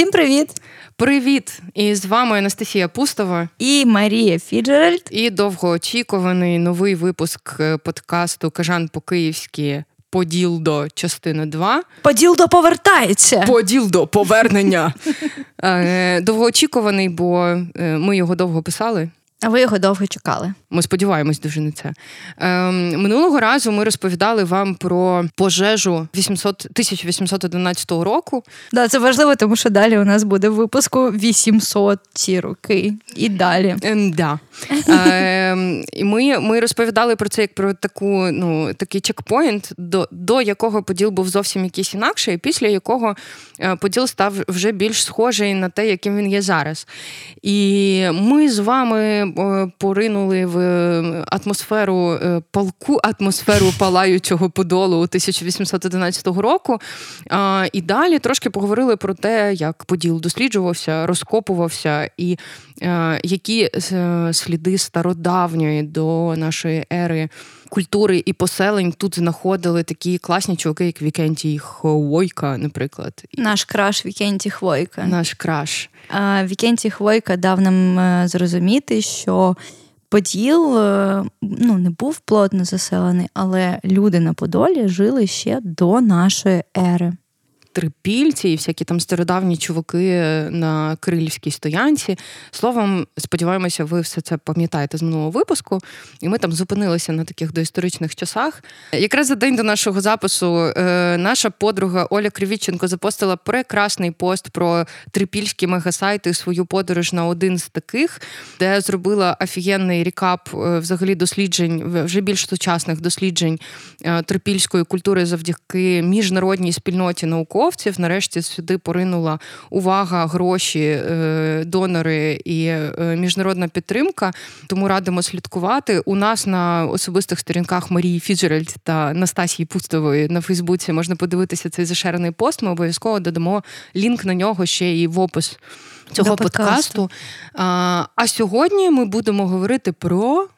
Всім привіт! Привіт! І з вами Анастасія Пустова і Марія Фіджеральд. І довгоочікуваний новий випуск е, подкасту Кажан по-київськи Поділдо частина 2. Поділдо повертається. Поділдо повернення. Е, довгоочікуваний, бо е, ми його довго писали. А ви його довго чекали. Ми сподіваємось дуже на це. Ем, Минулого разу ми розповідали вам про пожежу 800, 1811 року. Да, це важливо, тому що далі у нас буде в випуску 800 ці роки і далі. Ем, да. Ем, і ми ми розповідали про це як про таку, ну, такий чекпоінт, до до якого поділ був зовсім якийсь інакший, після якого е, поділ став вже більш схожий на те, яким він є зараз. І ми з вами поринули в е, атмосферу е, палку, атмосферу палаючого подолу 1811 року. І далі трошки поговорили про те, як поділ досліджувався, розкопувався, і е, які сліди стародавньої до нашої ери. Культури і поселень тут знаходили такі класні чуваки, як Вікентій Хвойка, наприклад. Наш краш Вікентій Хвойка. Наш краш. Вікентій Хвойка дав нам е, зрозуміти, що Поділ е, ну, не був плотно заселений, але люди на Подолі жили ще до нашої ери трипільці і всякі там стародавні чуваки на Крилівській стоянці. Словом, сподіваємося, ви все це пам'ятаєте з минулого випуску. І ми там зупинилися на таких доісторичних часах. Якраз за день до нашого запису е, наша подруга Оля Кривіченко запостила прекрасний пост про трипільські мегасайти, свою подорож на один з таких, де зробила офігенний рікап е, взагалі досліджень, вже більш сучасних досліджень е, трипільської культури завдяки міжнародній спільноті науковців науковців. Нарешті сюди поринула увага, гроші, е, донори і е, міжнародна підтримка. Тому радимо слідкувати. У нас на особистих сторінках Марії Фіджеральд та Настасії Пустової на Фейсбуці можна подивитися цей зашерений пост. Ми обов'язково додамо лінк на нього ще і в опис цього До подкасту. подкасту. А, а сьогодні ми будемо говорити про.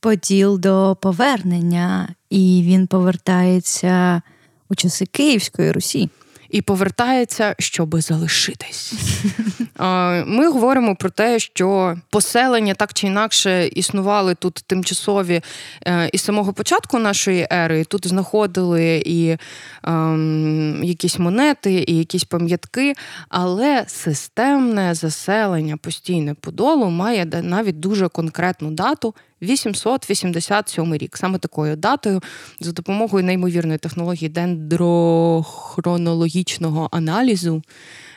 Поділ до повернення, і він повертається у часи Київської Русі. І повертається, щоби залишитись. Ми говоримо про те, що поселення так чи інакше існували тут тимчасові е, із самого початку нашої ери. Тут знаходили і ем, якісь монети, і якісь пам'ятки, але системне заселення постійне подолу має навіть дуже конкретну дату 887 рік. Саме такою датою, за допомогою неймовірної технології дендрохронологічного аналізу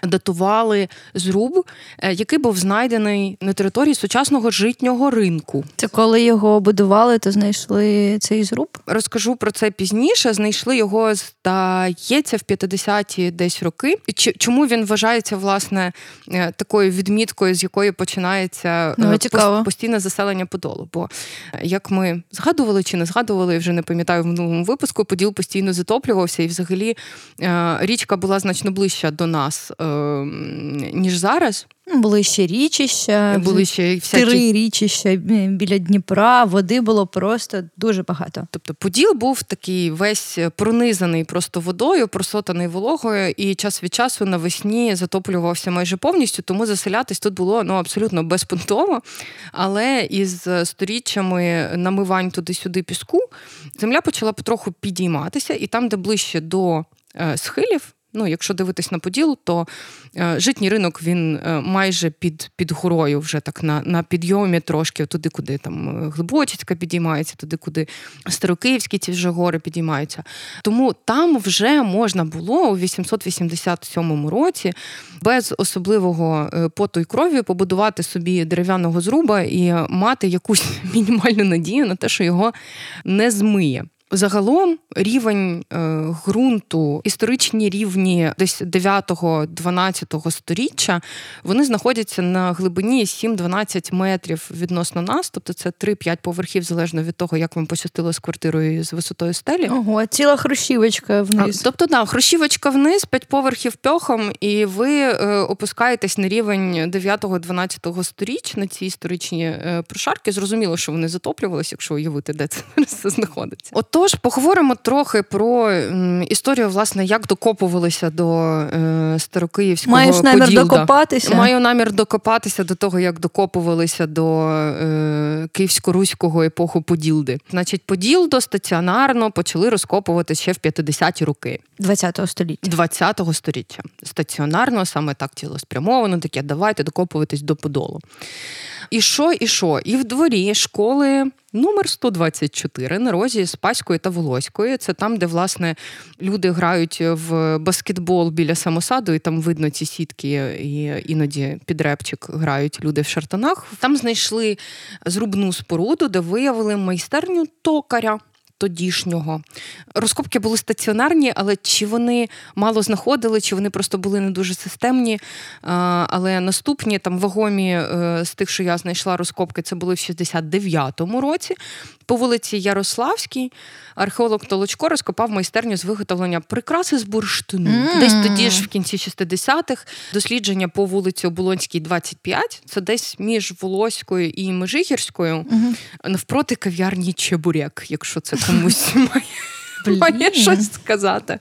датували зруб, е, який був знайдений на території сучасного житнього ринку. Це коли його будували, то знайшли цей зруб? Розкажу про це пізніше. Знайшли його, здається, в 50-ті десь роки. Чому він вважається власне е, такою відміткою, з якої починається ну, цікаво. постійне заселення Подолу? Бо як ми згадували чи не згадували, вже не пам'ятаю в минулому випуску, поділ постійно затоплювався, і взагалі річка була значно ближча до нас. Ніж зараз. Були ще річища, були ще всякі... три річища біля Дніпра, води було просто дуже багато. Тобто Поділ був такий весь пронизаний просто водою, просотаний вологою, і час від часу навесні затоплювався майже повністю, тому заселятись тут було ну абсолютно безпунктово. Але із сторіччями намивань туди-сюди піску земля почала потроху підійматися, і там, де ближче до е, схилів. Ну, якщо дивитись на поділ, то е, житній ринок він е, майже під під горою, вже так на на підйомі трошки, туди, куди там е, Глибочицька підіймається, туди, куди Старокиївські ці вже гори підіймаються. Тому там вже можна було у 887 році без особливого поту й крові побудувати собі дерев'яного зруба і мати якусь мінімальну надію на те, що його не змиє. Загалом рівень е, ґрунту, історичні рівні десь 9-12 сторіччя, вони знаходяться на глибині 7-12 метрів відносно нас, тобто це 3-5 поверхів, залежно від того, як вам пощастило з квартирою з висотою стелі. Ого, ціла хрущівочка вниз. А, тобто, да, хрущівочка вниз, 5 поверхів пьохом, і ви е, опускаєтесь на рівень 9-12 сторіч на ці історичні е, прошарки. Зрозуміло, що вони затоплювалися, якщо уявити, де це знаходиться. От Тож поговоримо трохи про історію, власне, як докопувалися до е, Старокиївського Маєш намір Поділда. докопатися? Маю намір докопатися до того, як докопувалися до е, київсько-руського епоху Поділди. Значить, Поділдо стаціонарно почали розкопувати ще в 50-ті роки. 20-го століття. 20-го століття. Стаціонарно, саме так цілеспрямовано, таке давайте докопуватись до Подолу. І що, і що? І в дворі школи номер 124 на розі Спаської та Волоської. Це там, де власне люди грають в баскетбол біля самосаду, і там видно ці сітки, і іноді під репчик грають люди в шартанах. Там знайшли зрубну споруду, де виявили майстерню токаря тодішнього. Розкопки були стаціонарні, але чи вони мало знаходили, чи вони просто були не дуже системні. Але наступні там вагомі е, з тих, що я знайшла розкопки, це були в 69-му році. По вулиці Ярославській археолог Толочко розкопав майстерню з виготовлення прикраси з бурштину. Mm. Десь тоді ж в кінці 60-х дослідження по вулиці Оболонській, 25, це десь між Волоською і Межигірською, mm-hmm. навпроти кав'ярні Чебурек, якщо це комусь має, щось сказати.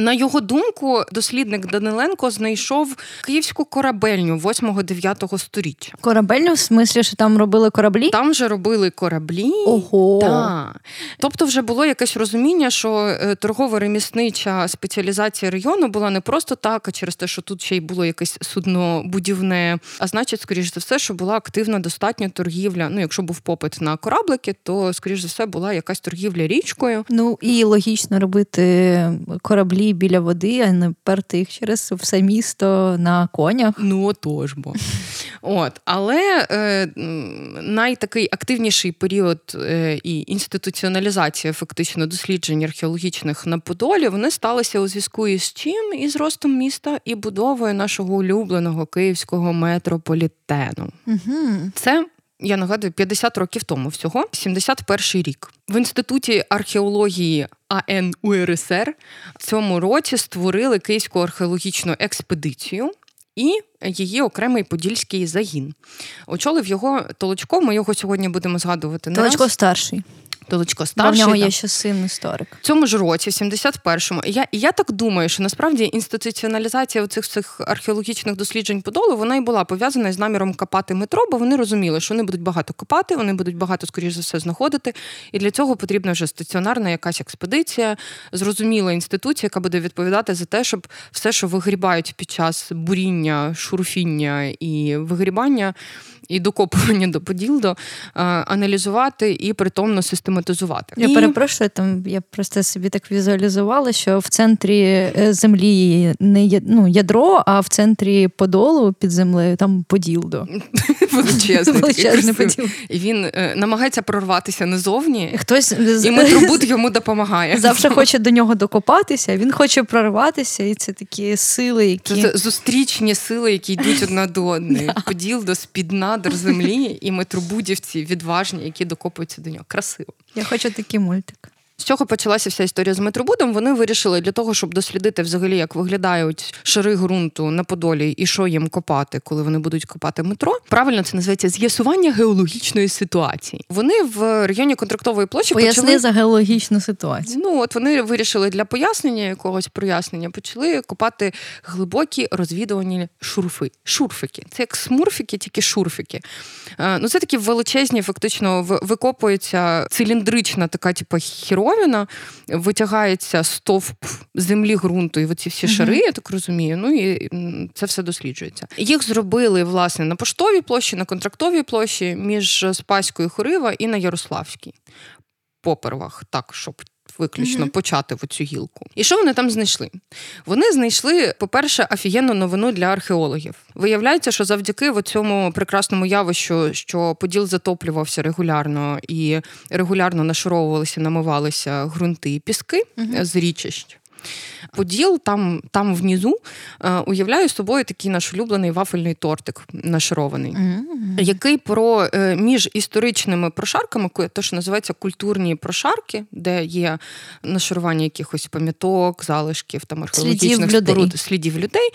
На його думку, дослідник Даниленко знайшов київську корабельню 8-9 сторіччя. Корабельню в смислі, що там робили кораблі? Там вже робили кораблі. Ого. Так. Тобто, вже було якесь розуміння, що е, торгово-реміснича спеціалізація району була не просто так, а через те, що тут ще й було якесь суднобудівне, а значить, скоріш за все, що була активна достатня торгівля. Ну, якщо був попит на кораблики, то скоріш за все була якась торгівля річкою. Ну і логічно робити кораблі біля води, а не перти їх через все місто на конях. Ну отож бо. От, Але е, найтакий активніший період е, і інституціоналізація фактично досліджень археологічних на Подолі вони сталися у зв'язку із чим? Із ростом міста і будовою нашого улюбленого київського метрополітену. Угу. Це я нагадую, 50 років тому всього, 71 рік. В інституті археології АН УРСР в цьому році створили Київську археологічну експедицію. І її окремий подільський загін. Очолив його Толочко. Ми його сьогодні будемо згадувати. Толочко старший. Толочко старший. В нього є ще син історик. В цьому ж році, в 71-му, я я так думаю, що насправді інституціоналізація цих цих археологічних досліджень Подолу вона і була пов'язана з наміром копати метро, бо вони розуміли, що вони будуть багато копати, вони будуть багато, скоріш за все, знаходити. І для цього потрібна вже стаціонарна якась експедиція, зрозуміла інституція, яка буде відповідати за те, щоб все, що вигрібають під час буріння, шурфіння і вигрібання і докопування до поділдо, аналізувати і притомно систематизувати. Я і... перепрошую, там я просто собі так візуалізувала, що в центрі е, землі не є, ну, ядро, а в центрі подолу під землею там поділдо. Величезний. Величезний поділ. І він е, намагається прорватися назовні, Хтось і метробут йому допомагає. Завжди хоче до нього докопатися, він хоче прорватися, і це такі сили, які це зустрічні сили, які йдуть одна до одної. Поділ до спідна надр землі, і метробудівці відважні, які докопуються до нього. Красиво. Я хочу такий мультик. З чого почалася вся історія з метробудом? Вони вирішили для того, щоб дослідити взагалі, як виглядають шари ґрунту на Подолі і що їм копати, коли вони будуть копати метро. Правильно це називається з'ясування геологічної ситуації. Вони в районі контрактової площі Поясни почали... за геологічну ситуацію. Ну от вони вирішили для пояснення якогось прояснення, почали копати глибокі розвідувані шурфи. Шурфики. Це як смурфики, тільки шурфики. Ну це такі величезні, фактично викопується циліндрична така, типу, хіро раковина, витягається стовп землі ґрунту і оці всі шари, я так розумію. Ну і це все досліджується. Їх зробили власне на поштовій площі, на контрактовій площі між Спаською Хорива і на Ярославській. Попервах, так, щоб виключно mm-hmm. почати в цю гілку. І що вони там знайшли? Вони знайшли, по-перше, офігенну новину для археологів. Виявляється, що завдяки цьому прекрасному явищу, що поділ затоплювався регулярно і регулярно нашуровувалися, намивалися ґрунти і піски mm-hmm. з річищ. Поділ там там внизу е, уявляю собою такий наш улюблений вафельний тортик нашарований, mm-hmm. який про е, між історичними прошарками, то що називається культурні прошарки, де є нашарування якихось пам'яток, залишків там археологічних слідів споруд, людей. слідів людей.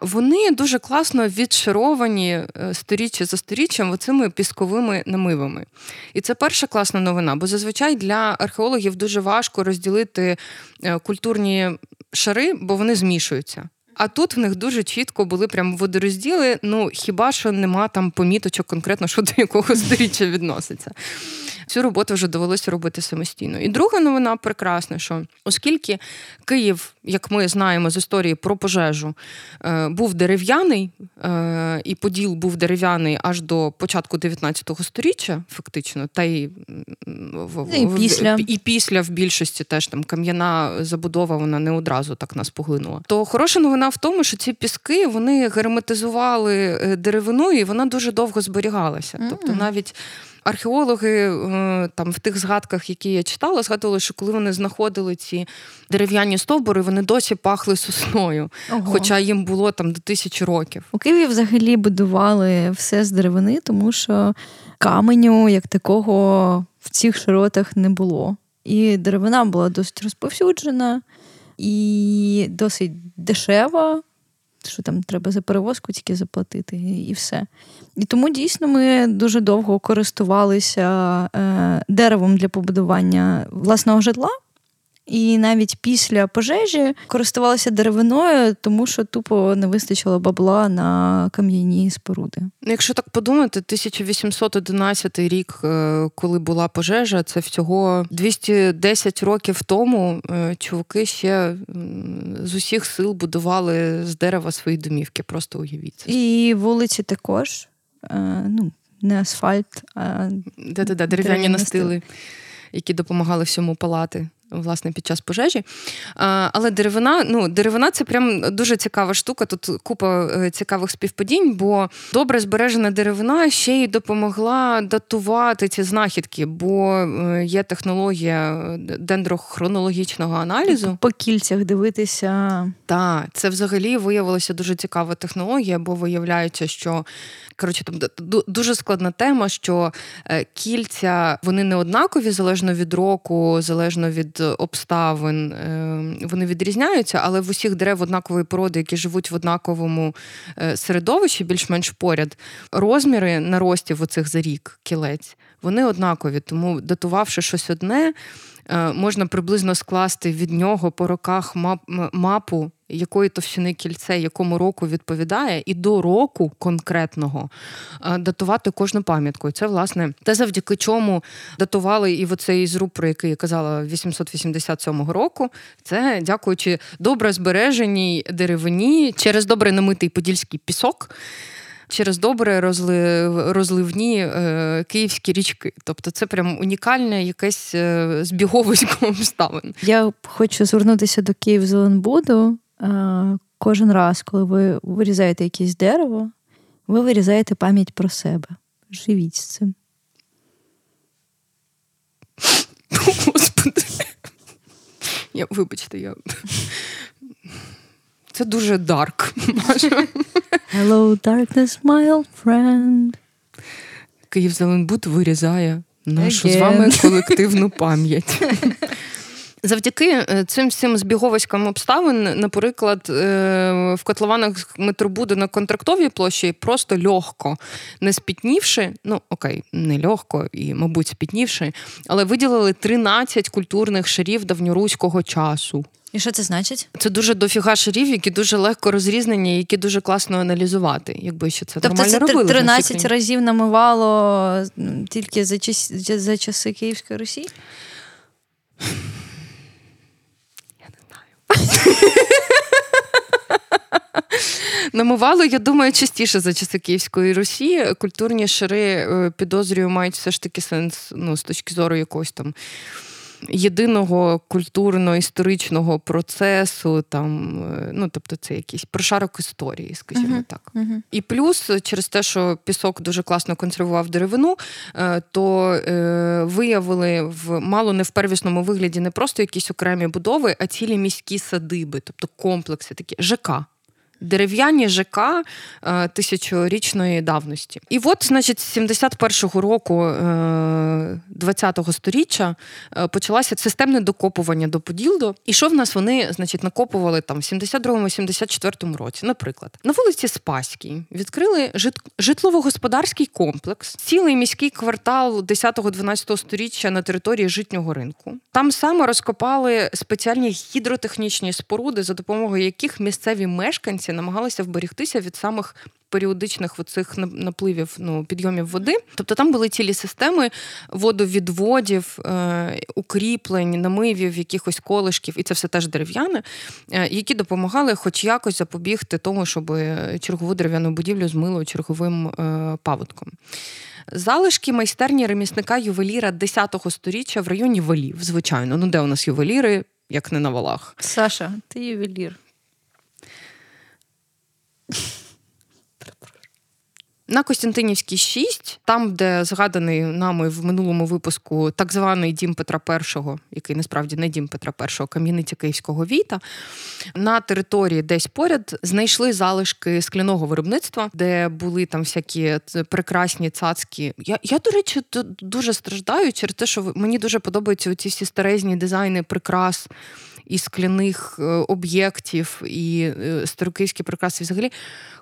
Вони дуже класно відшаровані е, сторіччя за сторіччям оцими пісковими намивами. І це перша класна новина, бо зазвичай для археологів дуже важко розділити культурні шари, бо вони змішуються. А тут в них дуже чітко були прям водорозділи. Ну хіба що нема там поміточок конкретно, що до якого сторіччя відноситься. Цю роботу вже довелося робити самостійно. І друга новина прекрасна, що оскільки Київ, як ми знаємо з історії про пожежу, е, був дерев'яний, е, і Поділ був дерев'яний аж до початку 19 століття, фактично, та й і після і після в більшості теж там кам'яна забудова вона не одразу так нас поглинула. То хороша новина в тому, що ці піски вони герметизували е, деревину, і вона дуже довго зберігалася. Тобто навіть археологи е, там в тих згадках, які я читала, згадували, що коли вони знаходили ці дерев'яні стовбури, вони досі пахли сосною, Ого. хоча їм було там до тисячі років. У Києві взагалі будували все з деревини, тому що каменю як такого в цих широтах не було. І деревина була досить розповсюджена і досить дешева що там треба за перевозку тільки заплатити, і все. І тому дійсно ми дуже довго користувалися е, деревом для побудування власного житла. І навіть після пожежі користувалися деревиною, тому що тупо не вистачило бабла на кам'яні споруди. Якщо так подумати, 1811 рік, е, коли була пожежа, це всього 210 років тому. Е, чуваки ще з усіх сил будували з дерева свої домівки. Просто уявіть. І вулиці також. Е, ну, не асфальт, а Да-да-да, дерев'яні настили, які допомагали всьому палати власне під час пожежі. Але деревина, ну, деревина це прям дуже цікава штука. Тут купа е, цікавих співпадінь, бо добре збережена деревина ще й допомогла датувати ці знахідки, бо е, є технологія дендрохронологічного аналізу. По кільцях дивитися. Так, це взагалі виявилася дуже цікава технологія, бо виявляється, що коротше там дуже складна тема, що е, кільця вони не однакові залежно від року, залежно від обставин е, вони відрізняються, але в усіх дерев однакової породи, які живуть в однаковому е, середовищі, більш-менш поряд, розміри наростів оцих за рік кілець, вони однакові. Тому датувавши щось одне. Е, можна приблизно скласти від нього по роках мапу, якої товщини кільце, якому року відповідає, і до року конкретного е, датувати кожну пам'ятку. Це, власне, те, завдяки чому датували і в оцей зруб, про який я казала, 887 року. Це дякуючи добре збереженій деревині через добре намитий подільський пісок через добре розлив, розливні е, київські річки. Тобто це прям унікальне якесь е, збіговисько обставин. Я хочу звернутися до Київзеленбуду. Е, кожен раз, коли ви вирізаєте якесь дерево, ви вирізаєте пам'ять про себе. Живіть з цим. Господи. Я, Вибачте, я. Це дуже дарк. Hello, darkness, my old friend. Київ Зеленбуд вирізає нашу Again. з вами колективну пам'ять. Завдяки е, цим всім збіговиськам обставин, наприклад, е, в котлованах метробуду на контрактовій площі просто легко, не спітнівши, ну окей, не легко і, мабуть, спітнівши, але виділили 13 культурних шарів давньоруського часу. І що це значить? Це дуже дофіга шарів, які дуже легко розрізнені, які дуже класно аналізувати, якби що це тобто нормально це робили. 13 разів намивало тільки за час, за часи Київської Русі? Я не знаю. Намивало, я думаю, частіше за часи Київської Русі. Культурні шари, е, підозрюю, мають все ж таки сенс ну, з точки зору якогось там єдиного культурно-історичного процесу, там, е, ну тобто це якийсь прошарок історії, скажімо uh-huh. так. Uh-huh. І плюс через те, що пісок дуже класно консервував деревину, е, то е, виявили в мало не в первісному вигляді не просто якісь окремі будови, а цілі міські садиби, тобто комплекси, такі ЖК дерев'яні ЖК е, тисячорічної давності. І от, значить, з 71-го року 20-го е, сторіччя е, почалося системне докопування до Поділдо. І що в нас вони, значить, накопували там в 72-74 році, наприклад, на вулиці Спаській відкрили житлово-господарський комплекс, цілий міський квартал 10-12 сторіччя на території житнього ринку. Там саме розкопали спеціальні гідротехнічні споруди, за допомогою яких місцеві мешканці намагалися вберегтися від самих періодичних оцих напливів ну, підйомів води. Тобто там були цілі системи водовідводів, е, укріплень, намивів, якихось колишків, і це все теж дерев'яне, е, які допомагали хоч якось запобігти тому, щоб чергову дерев'яну будівлю змило черговим е, паводком. Залишки майстерні ремісника ювеліра 10-го сторіччя в районі валів, звичайно. Ну де у нас ювеліри, як не на валах? Саша, ти ювелір. На Костянтинівській 6, там, де згаданий нами в минулому випуску так званий дім Петра І, який насправді не дім Петра І, кам'яниця Київського віта, на території десь поряд знайшли залишки скляного виробництва, де були там всякі прекрасні цацькі. Я, я до речі, дуже страждаю через те, що мені дуже подобаються ці всі старезні дизайни прикрас і скляних е, об'єктів, і е, старокиївські прикраси взагалі.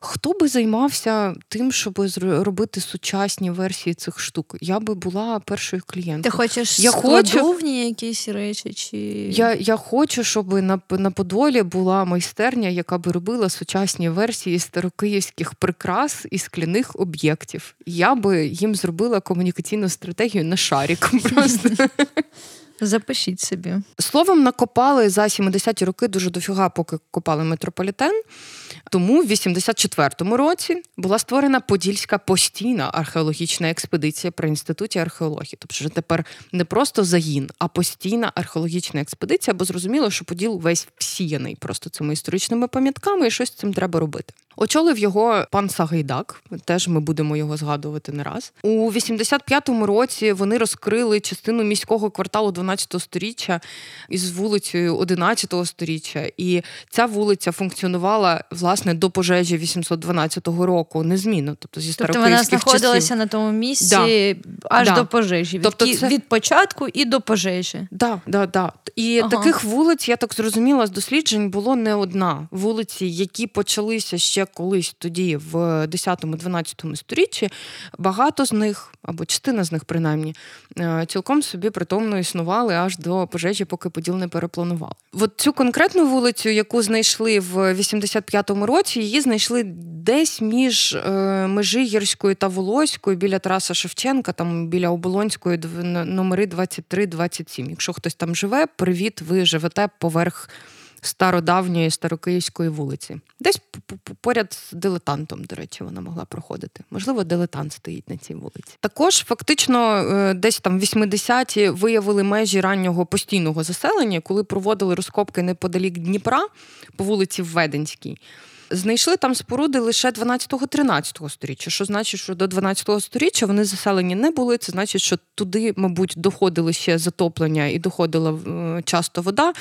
Хто би займався тим, щоб робити сучасні версії цих штук? Я би була першою клієнткою. Ти хочеш я хочу, якісь речі? чи... Я я хочу, щоб на на Подолі була майстерня, яка би робила сучасні версії старокиївських прикрас і скляних об'єктів. Я би їм зробила комунікаційну стратегію на шарік. просто. Запишіть собі. Словом, накопали за 70-ті роки дуже дофіга, поки копали метрополітен. Тому в 84-му році була створена Подільська постійна археологічна експедиція при інституті археології. Тобто вже тепер не просто загін, а постійна археологічна експедиція, бо зрозуміло, що Поділ весь всіяний просто цими історичними пам'ятками, і щось з цим треба робити. Очолив його пан Сагайдак, теж ми будемо його згадувати не раз. У 85-му році вони розкрили частину міського кварталу 12 сторіччя із вулицею 11 сторіччя. І ця вулиця функціонувала власне до пожежі 812 року незмінно. Тобто зі тобто вона знаходилася часів. на тому місці да. аж да. до пожежі. Від, тобто це... від початку і до пожежі. Да, да, да. І ага. таких вулиць, я так зрозуміла, з досліджень було не одна. Вулиці, які почалися ще колись тоді, в 10-12 сторіччі, багато з них, або частина з них, принаймні, е, цілком собі притомно існували аж до пожежі, поки поділ не перепланували. От цю конкретну вулицю, яку знайшли в 85-му році, її знайшли десь між е, Межигірською та Волоською біля Тараса Шевченка, там біля Оболонської номери 23-27. Якщо хтось там живе, привіт, ви живете поверх стародавньої старокиївської вулиці. Десь поряд з дилетантом, до речі, вона могла проходити. Можливо, дилетант стоїть на цій вулиці. Також фактично е, десь там 80-ті виявили межі раннього постійного заселення, коли проводили розкопки неподалік Дніпра по вулиці Введенській. Знайшли там споруди лише 12-13 сторіччя. Що значить, що до 12 сторіччя вони заселені не були. Це значить, що туди, мабуть, доходили ще затоплення і доходила е, часто вода.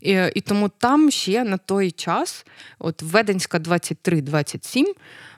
І, і тому там ще на той час, от Веденська 23-27,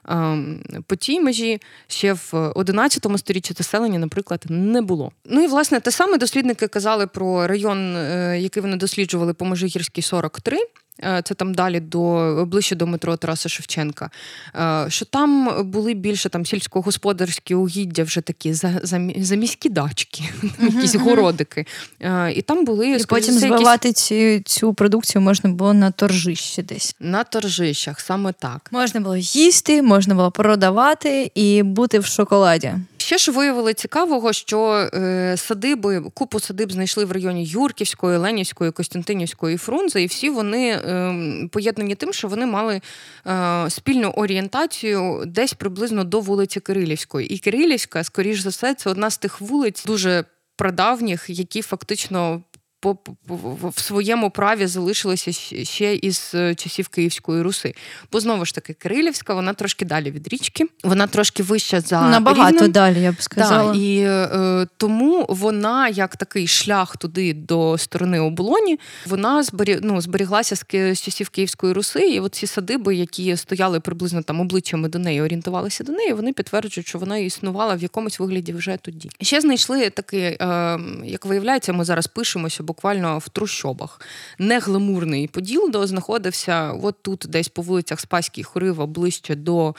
ем, по тій межі ще в 11 сторіччі заселення, наприклад, не було. Ну і власне те саме дослідники казали про район, е, який вони досліджували по Межигірській 43. Е, це там далі до ближче до метро Тараса Шевченка. Е, що там були більше там сільськогосподарські угіддя, вже такі за, за, за дачки, якісь городики. Е, і там були І потім збивати цю, цю продукцію можна було на торжищі десь. На торжищах, саме так. Можна було їсти, можна було продавати і бути в шоколаді. Ще ж виявили цікавого, що е, садиби, купу садиб знайшли в районі Юрківської, Ленівської, Костянтинівської Фрунзе, і всі вони е, поєднані тим, що вони мали е, спільну орієнтацію десь приблизно до вулиці Кирилівської. І Кирилівська, скоріш за все, це одна з тих вулиць дуже прадавніх, які фактично в своєму праві залишилося ще із е, часів Київської Руси. Бо знову ж таки, Кирилівська, вона трошки далі від річки, вона трошки вища за набагато рівнем. далі, я б сказала. Так, І е, тому вона, як такий шлях туди до сторони оболоні, вона збері, ну, зберіглася з, з часів Київської Руси. І от ці садиби, які стояли приблизно там обличчями до неї, орієнтувалися до неї, вони підтверджують, що вона існувала в якомусь вигляді вже тоді. Ще знайшли такий, е, як виявляється, ми зараз пишемося буквально в трущобах. Не гламурний поділ, де знаходився от тут, десь по вулицях Спаській Хорива, ближче до.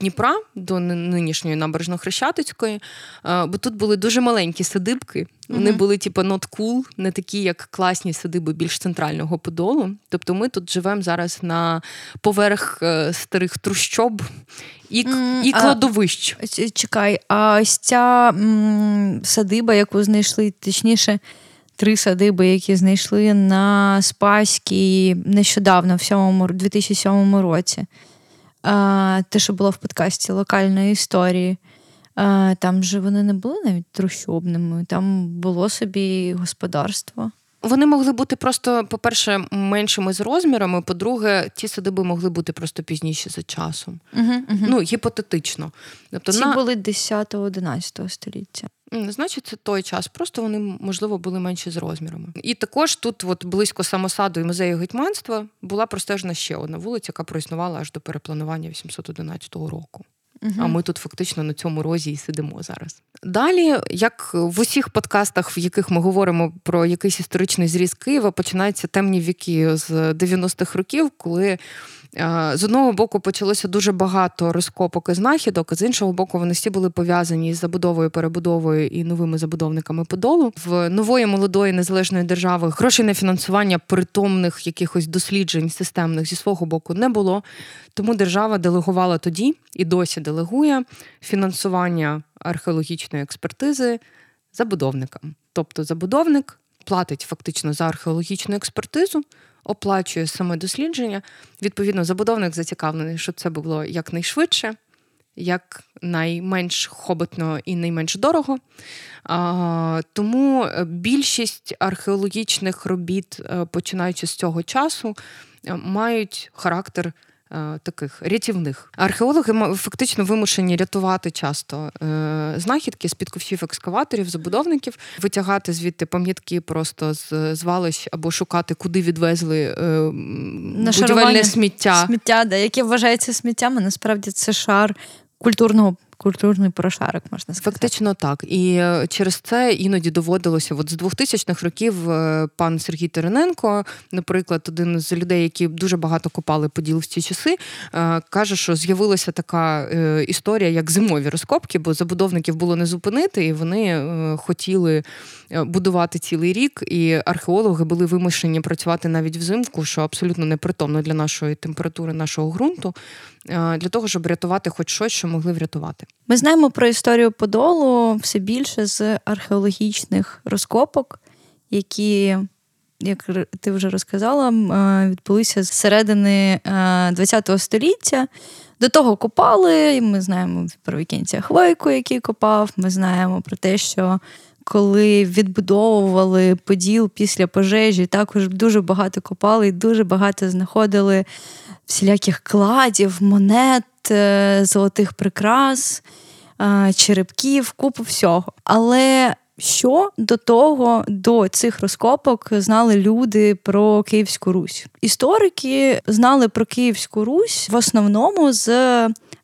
Дніпра до нинішньої набережно-хрещатицької, бо тут були дуже маленькі садибки. Вони були, типу, not cool, не такі, як класні садиби більш центрального подолу. Тобто ми тут живемо зараз на поверх е, старих трущоб і mm, і кладовищ. А, чекай, а ось ця м, садиба, яку знайшли, точніше, три садиби, які знайшли на Спаській нещодавно, в 2007 році. Те, що було в подкасті локальної історії. Там же вони не були навіть трущобними, там було собі господарство. Вони могли бути просто, по-перше, меншими з розмірами. По-друге, ті садиби могли бути просто пізніші за часом. Угу, угу. Ну, гіпотетично. Тобто, Ці на... були 10-11 століття. Значить, це той час. Просто вони, можливо, були менші з розмірами. І також тут, от близько самосаду і музею гетьманства, була простежена ще одна вулиця, яка проіснувала аж до перепланування 811 року. Угу. А ми тут фактично на цьому розі і сидимо зараз. Далі, як в усіх подкастах, в яких ми говоримо про якийсь історичний зріз Києва, починаються темні віки з 90-х років, коли з одного боку почалося дуже багато розкопок і знахідок, з іншого боку, вони всі були пов'язані з забудовою, перебудовою і новими забудовниками подолу. В нової молодої незалежної держави грошей на фінансування притомних якихось досліджень системних зі свого боку не було. Тому держава делегувала тоді і досі делегує фінансування археологічної експертизи забудовникам. Тобто забудовник платить фактично за археологічну експертизу оплачує саме дослідження. Відповідно, забудовник зацікавлений, щоб це було якнайшвидше, як найменш хоботно і найменш дорого. Тому більшість археологічних робіт, е, починаючи з цього часу, е, мають характер Е, таких рятівних. Археологи фактично вимушені рятувати часто е, знахідки з під ковшів екскаваторів, забудовників, витягати звідти пам'ятки просто з звалищ або шукати, куди відвезли е, будівельне сміття. Сміття, да, яке вважається сміттям, а насправді це шар культурного культурний прошарок, можна сказати. Фактично так. І е, через це іноді доводилося. От з 2000-х років е, пан Сергій Терененко, наприклад, один з людей, які дуже багато копали поділ в ці часи, е, каже, що з'явилася така історія, як зимові розкопки, бо забудовників було не зупинити, і вони хотіли будувати цілий рік. І археологи були вимушені працювати навіть взимку, що абсолютно непритомно для нашої температури, нашого ґрунту, для того, щоб рятувати хоч щось, що могли врятувати. Ми знаємо про історію Подолу все більше з археологічних розкопок, які, як ти вже розказала, відбулися з середини ХХ століття. До того копали, ми знаємо про Вікенція Хвойку, який копав. Ми знаємо про те, що коли відбудовували поділ після пожежі, також дуже багато копали і дуже багато знаходили всіляких кладів, монет, е, золотих прикрас, е, черепків, купу всього. Але що до того, до цих розкопок знали люди про Київську Русь? Історики знали про Київську Русь в основному з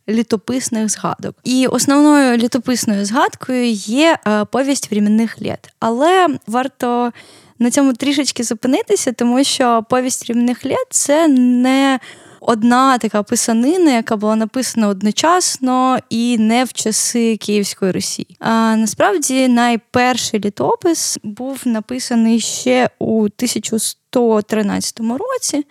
літописних згадок. І основною літописною згадкою є е, повість временних літ. Але варто на цьому трішечки зупинитися, тому що повість временних літ це не одна така писанина, яка була написана одночасно і не в часи Київської Русі. А насправді найперший літопис був написаний ще у 1113 році.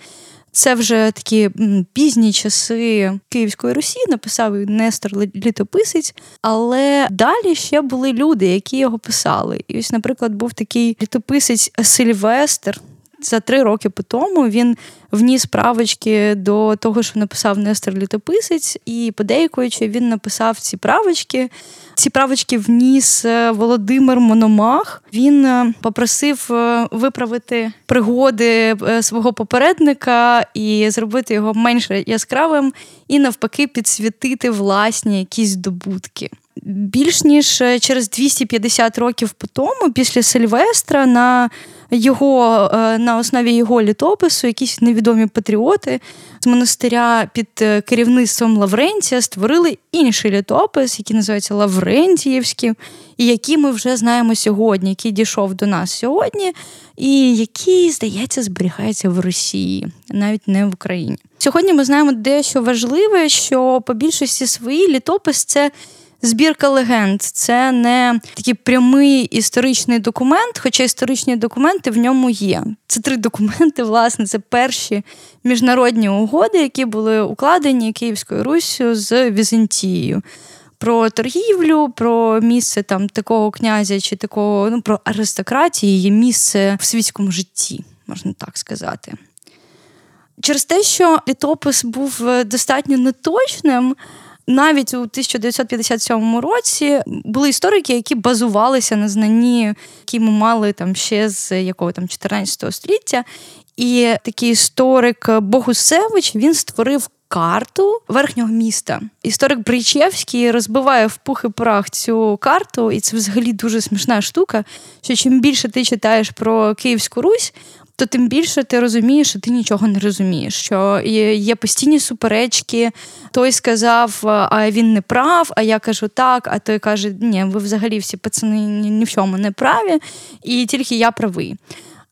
Це вже такі пізні часи Київської Русі, написав Нестор Літописець, але далі ще були люди, які його писали. І ось, наприклад, був такий літописець Сильвестр. За три роки по тому він вніс правочки до того, що написав Нестор Літописець, і подейкуючи, він написав ці правочки. Ці правочки вніс е, Володимир Мономах. Він е, попросив е, виправити пригоди свого попередника і зробити його менш яскравим, і навпаки підсвітити власні якісь здобутки. Більш ніж через 250 років по тому, після Сильвестра, на його е, на основі його літопису якісь невідомі патріоти з монастиря під е, керівництвом Лаврентія створили інший літопис, який називається Лаврентіївський, і який ми вже знаємо сьогодні, який дійшов до нас сьогодні, і який, здається, зберігається в Росії, навіть не в Україні. Сьогодні ми знаємо дещо важливе, що по більшості своїй літопис це збірка легенд. Це не такий прямий історичний документ, хоча історичні документи в ньому є. Це три документи, власне, це перші міжнародні угоди, які були укладені Київською Руссю з Візантією. Про торгівлю, про місце там такого князя чи такого, ну про аристократії, є місце в світському житті, можна так сказати. Через те, що літопис був е, достатньо неточним, навіть у 1957 році були історики, які базувалися на знанні, які ми мали там ще з якого там 14 століття. І такий історик Богусевич він створив карту верхнього міста. Історик Бричевський розбиває в пух і прах цю карту, і це взагалі дуже смішна штука. Що чим більше ти читаєш про Київську Русь, то тим більше ти розумієш, що ти нічого не розумієш. Що є постійні суперечки. Той сказав, а він не прав, а я кажу так, а той каже, ні, ви взагалі всі пацани ні в чому не праві, і тільки я правий.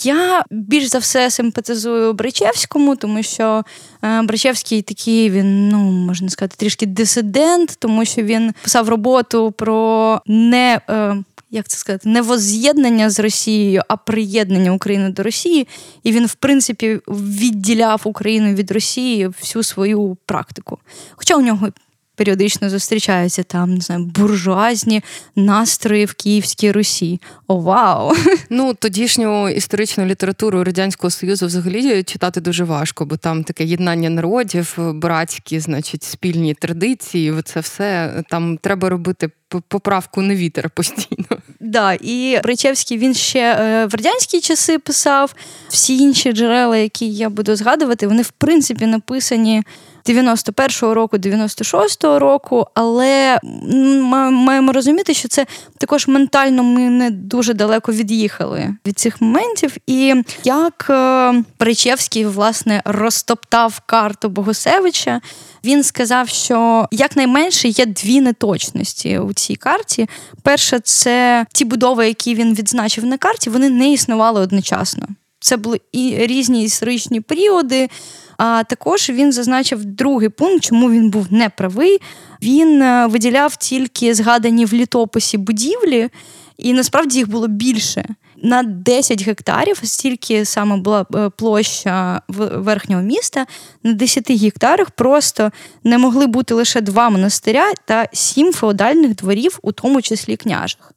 Я більш за все симпатизую Бричевському, тому що е, Бричевський такий він, ну можна сказати, трішки дисидент, тому що він писав роботу про не е, як це сказати, не воз'єднання з Росією, а приєднання України до Росії. І він, в принципі, відділяв Україну від Росії всю свою практику. Хоча у нього. Періодично зустрічаються там не знаю, буржуазні настрої в Київській Русі. О, вау! Ну тодішню історичну літературу радянського союзу взагалі читати дуже важко, бо там таке єднання народів, братські, значить, спільні традиції. Це все там треба робити поправку на вітер постійно. Да, і Бричевський він ще е, в радянські часи писав. Всі інші джерела, які я буду згадувати, вони в принципі написані 91-го року, 96-го року, але ми маємо розуміти, що це також ментально ми не дуже далеко від'їхали від цих моментів. І як е, Бричевський власне розтоптав карту Богусевича. Він сказав, що якнайменше є дві неточності у цій карті. Перше, це ті будови, які він відзначив на карті, вони не існували одночасно. Це були і різні історичні періоди. А також він зазначив другий пункт, чому він був неправий. Він е, виділяв тільки згадані в літописі будівлі, і насправді їх було більше на 10 гектарів, стільки саме була е, площа верхнього міста, на 10 гектарах просто не могли бути лише два монастиря та сім феодальних дворів, у тому числі княжих.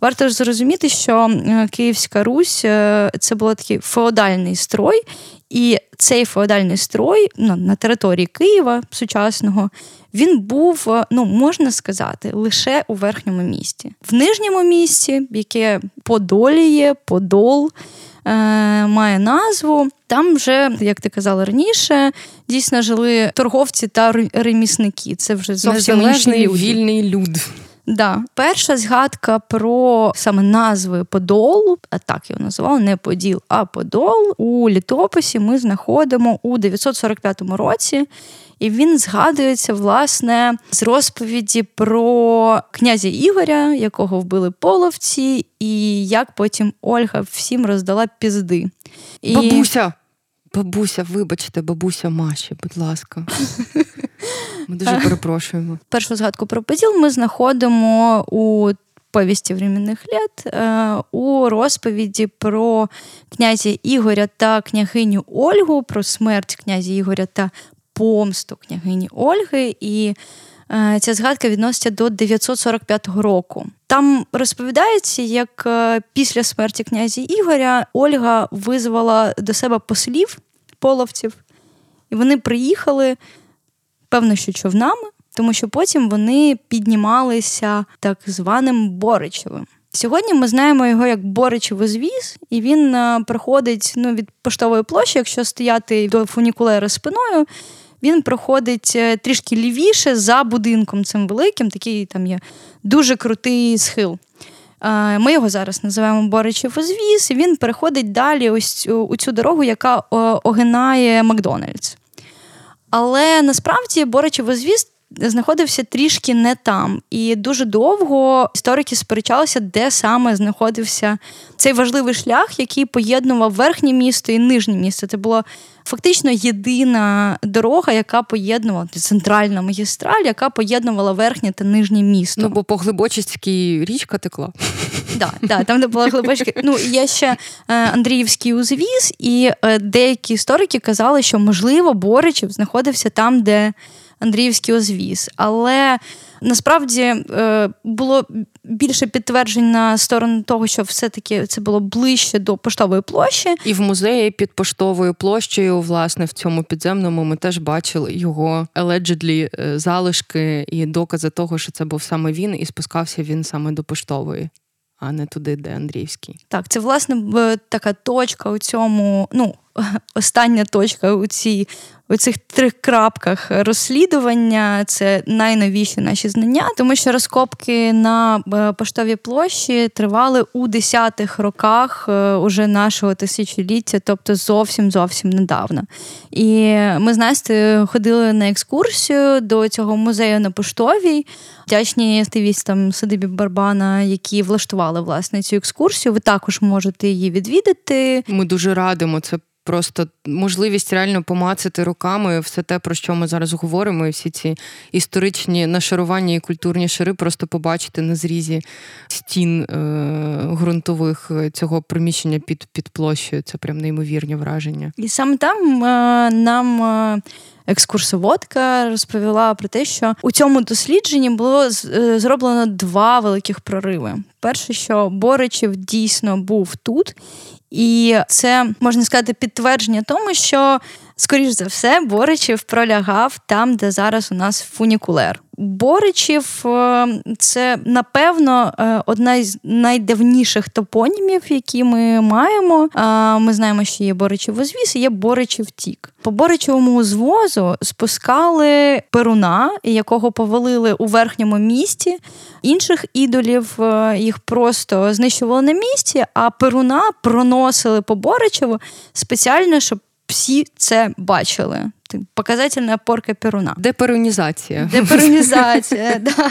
Варто ж зрозуміти, що е, Київська Русь е, це був такий феодальний строй, і цей феодальний строй ну, на території Києва сучасного він був, е, ну можна сказати, лише у верхньому місті. В нижньому місті, яке подоліє, подол. Має назву. Там вже, як ти казала раніше, дійсно жили торговці та ремісники. Це вже зовсім інший вільний люд. Да. Перша згадка про саме назви Подолу, а так його називали, не Поділ, а Подол у літописі ми знаходимо у 945 році. І він згадується, власне, з розповіді про князя Ігоря, якого вбили половці, і як потім Ольга всім роздала пізди. І... Бабуся! Бабуся, вибачте, бабуся Маші, будь ласка. Ми дуже перепрошуємо. Першу згадку про поділ ми знаходимо у повісті временних літ е, у розповіді про князя Ігоря та княгиню Ольгу, про смерть князя Ігоря та помсту княгині Ольги. І Е, ця згадка відноситься до 945 року. Там розповідається, як е, після смерті князя Ігоря Ольга визвала до себе послів половців, і вони приїхали, певно, що човнами, тому що потім вони піднімалися так званим Боричевим. Сьогодні ми знаємо його як Боричевий звіз, і він е, проходить ну, від поштової площі, якщо стояти до фунікулера спиною. Він проходить е, трішки лівіше за будинком цим великим, такий там є дуже крутий схил. Е, ми його зараз називаємо Боричів узвіз, і він переходить далі ось у цю дорогу, яка огинає Макдональдс. Але насправді Боричів узвіз знаходився трішки не там. І дуже довго історики сперечалися, де саме знаходився цей важливий шлях, який поєднував верхнє місто і нижнє місто. Це була фактично єдина дорога, яка поєднувала центральна магістраль, яка поєднувала верхнє та нижнє місто. Ну, бо по Глибочицькій річка текла. Да, да, там, де була глибочка. Ну, є ще е, Андріївський узвіз, і е, деякі історики казали, що, можливо, Боричів знаходився там, де Андріївський узвіз. Але насправді е, було більше підтверджень на сторону того, що все-таки це було ближче до поштової площі. І в музеї під поштовою площею, власне, в цьому підземному ми теж бачили його allegedly залишки і докази того, що це був саме він, і спускався він саме до поштової. А не туди, де Андріївський. Так, це власне така точка у цьому, ну остання точка у цій у цих трьох крапках розслідування це найновіші наші знання, тому що розкопки на е, поштовій площі тривали у десятих роках е, уже нашого тисячоліття, тобто зовсім зовсім недавно. І ми з Настю ходили на екскурсію до цього музею на поштовій. Вдячні активістам Садибі Барбана, які влаштували власне цю екскурсію. Ви також можете її відвідати. Ми дуже радимо це просто можливість реально помацати руками все те, про що ми зараз говоримо, і всі ці історичні нашарування і культурні шари, просто побачити на зрізі стін е- ґрунтових цього приміщення під під площею. Це прям неймовірні враження. І саме там е- нам. Е- екскурсоводка розповіла про те, що у цьому дослідженні було е, зроблено два великих прориви. Перше, що Боричів дійсно був тут, і це можна сказати підтвердження тому, що скоріш за все Боричів пролягав там, де зараз у нас фунікулер. Боричів е, це напевно е, одна з найдавніших топонімів, які ми маємо. Ми знаємо, що є Боричів узвіз і є Боричів тік. По Боричевому звозу спускали перуна, якого повалили у верхньому місті. Інших ідолів е, їх просто знищували на місці, а перуна проносили по Боричеву спеціально, щоб всі це бачили. Показательна порка Перуна. Деперунізація. Деперунізація, да.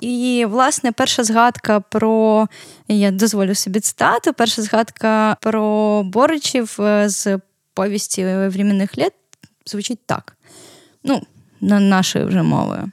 І, власне, перша згадка про я дозволю собі цитату, перша згадка про Боричів е, з повісті временних літ звучить так. Ну, на нашою вже мовою.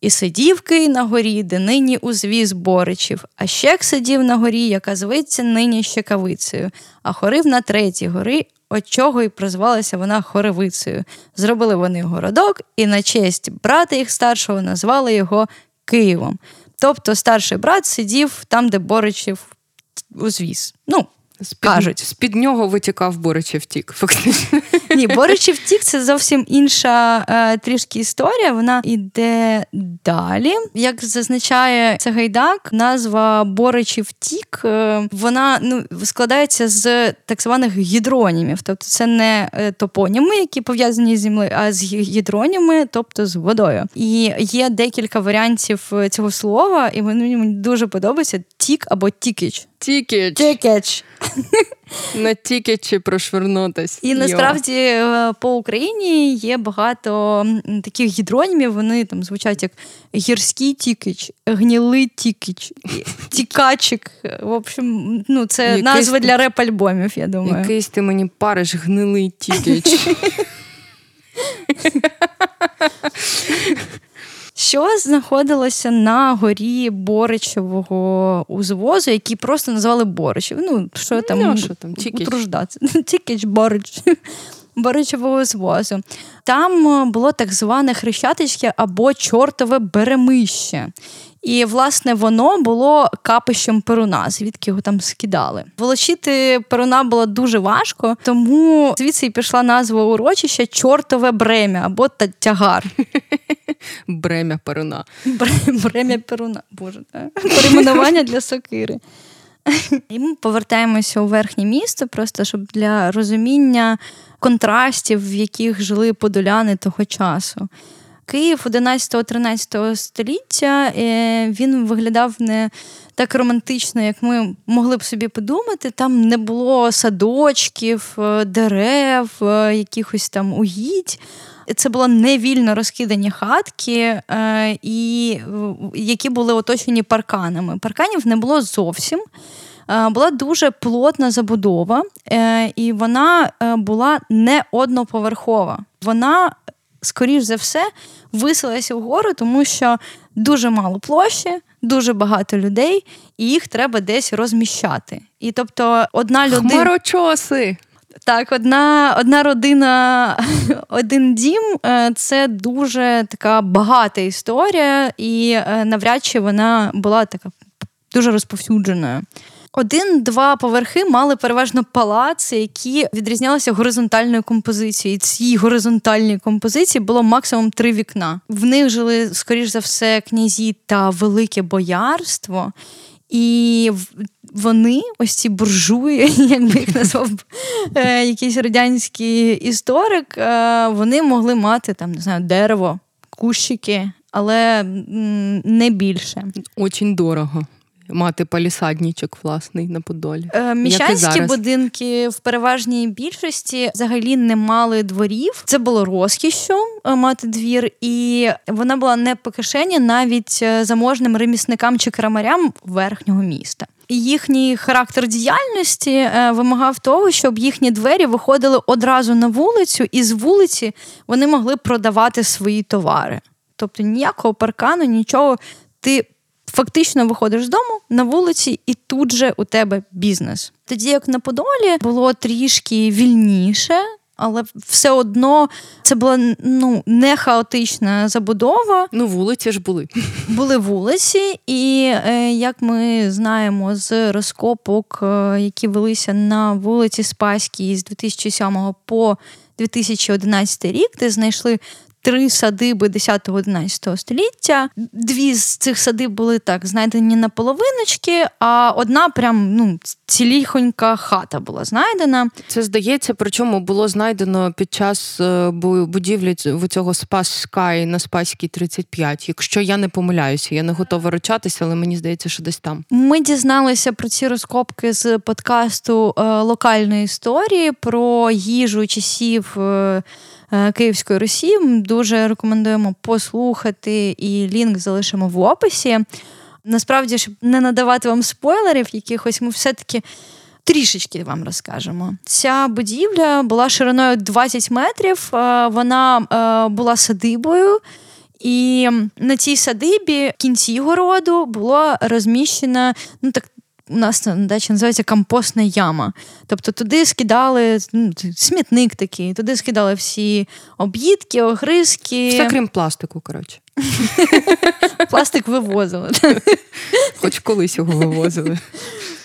І сидів Кий на горі, де нині узвіз Боричів, а щек сидів на горі, яка зветься нині щекавицею, а хорив на третій гори, от чого й прозвалася вона Хоревицею. Зробили вони городок, і на честь брата їх старшого назвали його Києвом. Тобто старший брат сидів там, де Боричів узвіз. Ну, з-під, кажуть. З-під нього витікав Боричів втік, фактично. Ні, Боричів втік це зовсім інша е, трішки історія. Вона йде далі. Як зазначає Цагайдак, назва Боричів втік, е, вона ну, складається з так званих гідронімів. Тобто це не е, топоніми, які пов'язані з землею, а з гідроніми, тобто з водою. І є декілька варіантів е, цього слова, і вони мені дуже подобаються: тік або тікич. Тікич. Тікич. На тікичі прошвернутись. І насправді е, по Україні є багато таких гідронімів. Вони там звучать як гірський тікич, гнилий тікич, тікачик. В общем, ну це Якийсь... назви для реп-альбомів, я думаю. Якийсь ти мені париш гнилий тікич. що знаходилося на горі Боричевого узвозу, який просто назвали Боричів. Ну, що там, ну, що там? Тікіч Борич. Боричевого звозу. Там було так зване хрещатичке або чортове беремище. І, власне, воно було капищем перуна, звідки його там скидали. Волочити перуна було дуже важко, тому звідси і пішла назва урочища чортове бремя або тягар. Бремя перуна. Бремя перуна. Боже, перейменування для сокири. І ми повертаємося у верхнє місто, просто щоб для розуміння контрастів, в яких жили подоляни того часу. Київ 11-13 століття е, він виглядав не так романтично, як ми могли б собі подумати. Там не було садочків, е, дерев, е, якихось там угідь. Це було невільно розкидані хатки, і які були оточені парканами. Парканів не було зовсім. Була дуже плотна забудова, і вона була не одноповерхова. Вона скоріш за все, висилася вгору, тому що дуже мало площі, дуже багато людей, і їх треба десь розміщати. І тобто одна людина. Хмарочоси! Так, одна одна родина, один дім е, це дуже така багата історія, і е, навряд чи вона була така дуже розповсюдженою. Один-два поверхи мали переважно палаци, які відрізнялися горизонтальною композицією. І цій горизонтальній композиції було максимум три вікна. В них жили, скоріш за все, князі та велике боярство. І вони, ось ці буржуї, як би їх назвав е, якийсь радянський історик, е, вони могли мати там, не знаю, дерево, кущики, але не більше. Очень дорого мати палісаднічок власний на Подолі. Е, Міщанські будинки в переважній більшості взагалі не мали дворів. Це було розкішю е, мати двір, і вона була не по кишені навіть е, заможним ремісникам чи крамарям верхнього міста. Їхній характер діяльності е, вимагав того, щоб їхні двері виходили одразу на вулицю, і з вулиці вони могли продавати свої товари. Тобто ніякого паркану, нічого. Ти фактично виходиш з дому на вулиці, і тут же у тебе бізнес. Тоді як на Подолі було трішки вільніше. Але все одно це була ну не хаотична забудова. Ну, вулиці ж були. Були вулиці, і е, як ми знаємо з розкопок, е, які велися на вулиці Спаській з 2007 по 2011 рік, де знайшли три садиби 10-11 століття. Дві з цих садиб були так знайдені на половиночки, а одна прям ну ціліхонька хата була знайдена. Це здається, причому було знайдено під час е, будівлі цього Спас Скай на Спаській 35. Якщо я не помиляюся, я не готова ручатися, але мені здається, що десь там. Ми дізналися про ці розкопки з подкасту е, локальної історії про їжу часів. Е, Київської Русі. Дуже рекомендуємо послухати і лінк залишимо в описі. Насправді, щоб не надавати вам спойлерів, якихось ми все-таки. Трішечки вам розкажемо. Ця будівля була шириною 20 метрів, е, вона е, була садибою, і на цій садибі в кінці городу було розміщена ну так у нас на дачі називається компостна яма. Тобто туди скидали ну, смітник такий, туди скидали всі об'їдки, огризки. Все крім пластику, коротше. Пластик вивозили. Хоч колись його вивозили.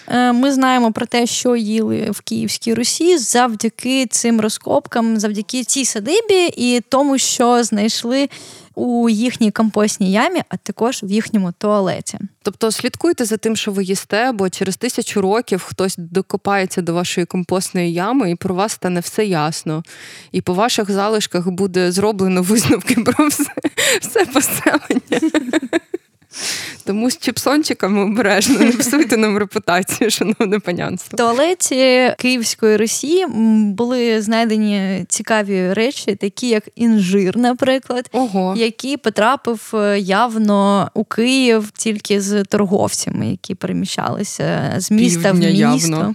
Е, ми знаємо про те, що їли в Київській Русі завдяки цим розкопкам, завдяки цій садибі і тому, що знайшли у їхній компостній ямі, а також в їхньому туалеті. Тобто слідкуйте за тим, що ви їсте, бо через тисячу років хтось докопається до вашої компостної ями, і про вас стане все ясно. І по ваших залишках буде зроблено висновки про все, все поселення. Тому з чіпсончиками обережно не псуйте нам репутацію, шановне панянство. В туалеті Київської Росії були знайдені цікаві речі, такі як інжир, наприклад, Ого. який потрапив е, явно у Київ тільки з торговцями, які переміщалися з міста Півдня в місто. Явно.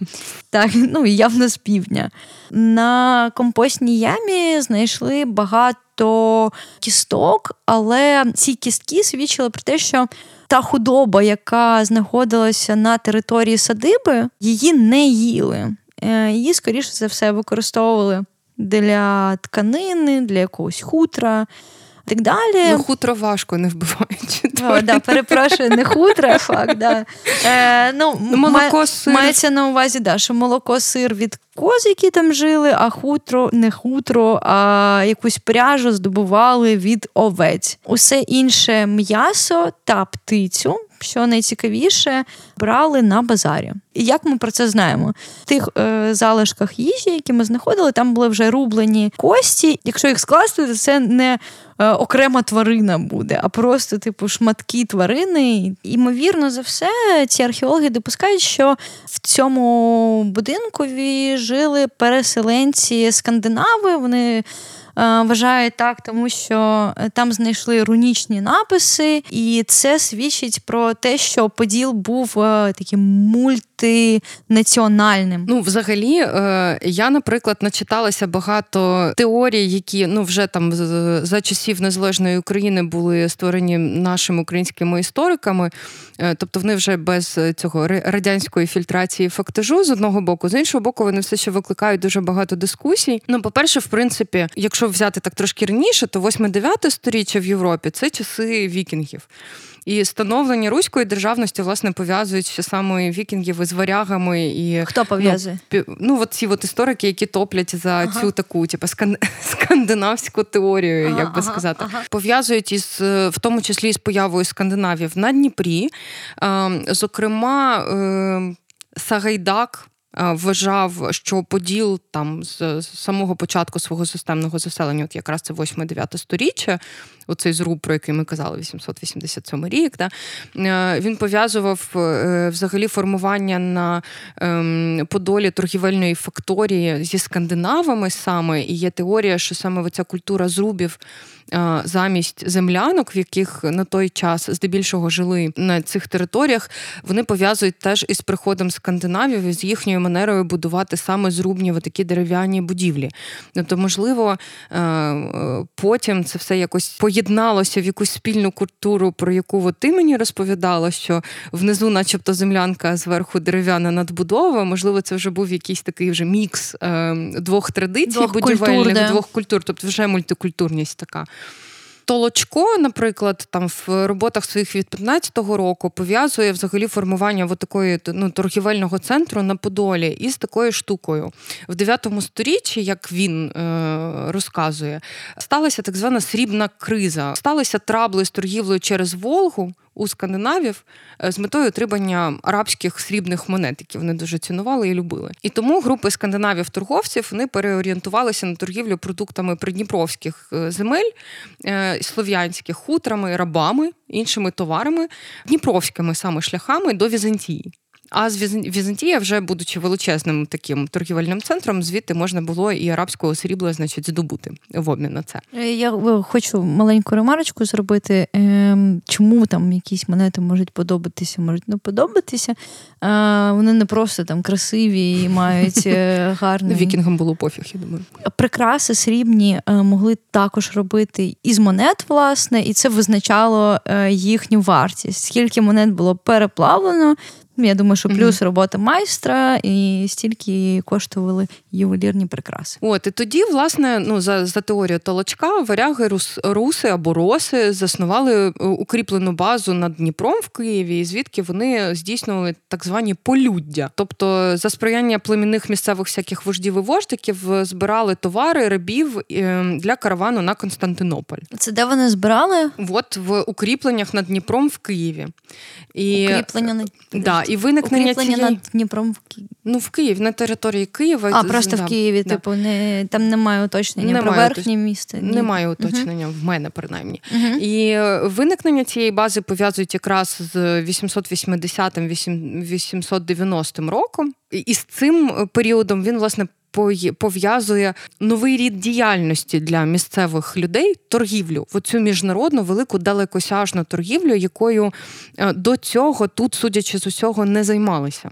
Так, ну явно з півдня. На компостній ямі знайшли багато кісток, але ці кістки свідчили про те, що та худоба, яка знаходилася на території садиби, її не їли. Е, її, скоріше за все, використовували для тканини, для якогось хутра так далі. Ну, хутро важко не вбиваючи. О, да, Перепрошую, не хутра, факт, да. Е, ну, молоко, сир. Мається на увазі, да, що молоко, сир від коз, які там жили, а хутро, не хутро, а якусь пряжу здобували від овець. Усе інше м'ясо та птицю що найцікавіше, брали на базарі. І як ми про це знаємо? В тих е, залишках їжі, які ми знаходили, там були вже рублені кості. Якщо їх скласти, то це не е, окрема тварина буде, а просто типу шматки тварини. Ймовірно, за все, ці археологи допускають, що в цьому будинкові жили переселенці скандинави. Вони вважають так, тому що е, там знайшли рунічні написи, і це свідчить про те, що Поділ був таким таким мультинаціональним. Ну, взагалі, я, наприклад, начиталася багато теорій, які ну вже там за часів незалежної України були створені нашими українськими істориками. Тобто вони вже без цього радянської фільтрації фактажу з одного боку, з іншого боку, вони все ще викликають дуже багато дискусій. Ну, по-перше, в принципі, якщо взяти так трошки раніше, то 8-9 сторіччя в Європі це часи вікінгів. І становлення руської державності власне пов'язують ще саме вікінгів із варягами і хто пов'язує? Ну, ну от ці от історики, які топлять за ага. цю таку, типу, скандинавську теорію, ага, як би ага, сказати, пов'язують із в тому числі з появою скандинавів на Дніпрі. Ем, зокрема, ем, Сагайдак вважав, що Поділ там з самого початку свого системного заселення, от якраз це 8-9 сторіччя, оцей зруб, про який ми казали, 887 рік, да, е, він пов'язував е, взагалі формування на ем, Подолі торгівельної факторії зі скандинавами саме, і є теорія, що саме ця культура зрубів. Е, замість землянок, в яких на той час здебільшого жили на цих територіях, вони пов'язують теж із приходом скандинавів і з їхньою манерою будувати саме зрубні такі дерев'яні будівлі. Тобто, можливо, потім це все якось поєднується об'єдналося в якусь спільну культуру, про яку от ти мені розповідала, що внизу, начебто, землянка, зверху дерев'яна надбудова. Можливо, це вже був якийсь такий вже мікс е, двох традицій двох будівельних, культур, да. двох культур, тобто вже мультикультурність така. Толочко, наприклад, там в роботах своїх від 15-го року пов'язує взагалі формування такої ну, торгівельного центру на Подолі із такою штукою. В 9 сторіччі, як він е, розказує, сталася так звана срібна криза. Сталися трабли з торгівлею через Волгу у скандинавів е, з метою отримання арабських срібних монет, які вони дуже цінували і любили. І тому групи скандинавів-торговців вони переорієнтувалися на торгівлю продуктами придніпровських е, земель, е, хутрами, рабами, іншими товарами, дніпровськими саме шляхами до Візантії. А з Візантія, вже будучи величезним таким торгівельним центром, звідти можна було і арабського срібла, значить, здобути в обмін на це. Е, я е, хочу маленьку ремарочку зробити. Ем, чому там якісь монети можуть подобатися, можуть не подобатися? Вони не просто там красиві і мають е, гарний... Вікінгам було пофіг, я думаю. Прикраси срібні могли також робити із монет, власне, і це визначало їхню вартість. Скільки монет було переплавлено. Я думаю, що плюс mm-hmm. робота майстра, і стільки коштували ювелірні прикраси. От і тоді, власне, ну за за теорією толочка, варяги рус, руси або роси заснували е, укріплену базу над Дніпром в Києві, звідки вони здійснювали так звані полюддя. Тобто, за сприяння племінних місцевих всяких вождів і вождиків е, збирали товари, рабів е, для каравану на Константинополь. Це де вони збирали? От в укріпленнях над Дніпром в Києві. І, Укріплення на да, і виникнення цієї... над Дніпром в Києві. Ну, в Києві, на території Києва. А, просто да, в Києві, да. типу, не, там немає уточнення немає про верхнє уточ... місто. Ні. Немає уточнення uh в мене, принаймні. uh І е, виникнення цієї бази пов'язують якраз з 880-890 роком. І з цим періодом він, власне, пов'язує новий рід діяльності для місцевих людей торгівлю, в оцю міжнародну велику далекосяжну торгівлю, якою е, до цього тут, судячи з усього, не займалися.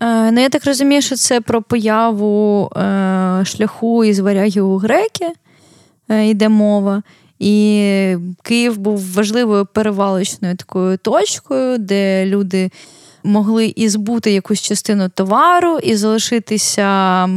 Е, ну, я так розумію, що це про появу е, шляху із варягів у греки йде мова. І Київ був важливою перевалочною такою точкою, де люди могли і збути якусь частину товару, і залишитися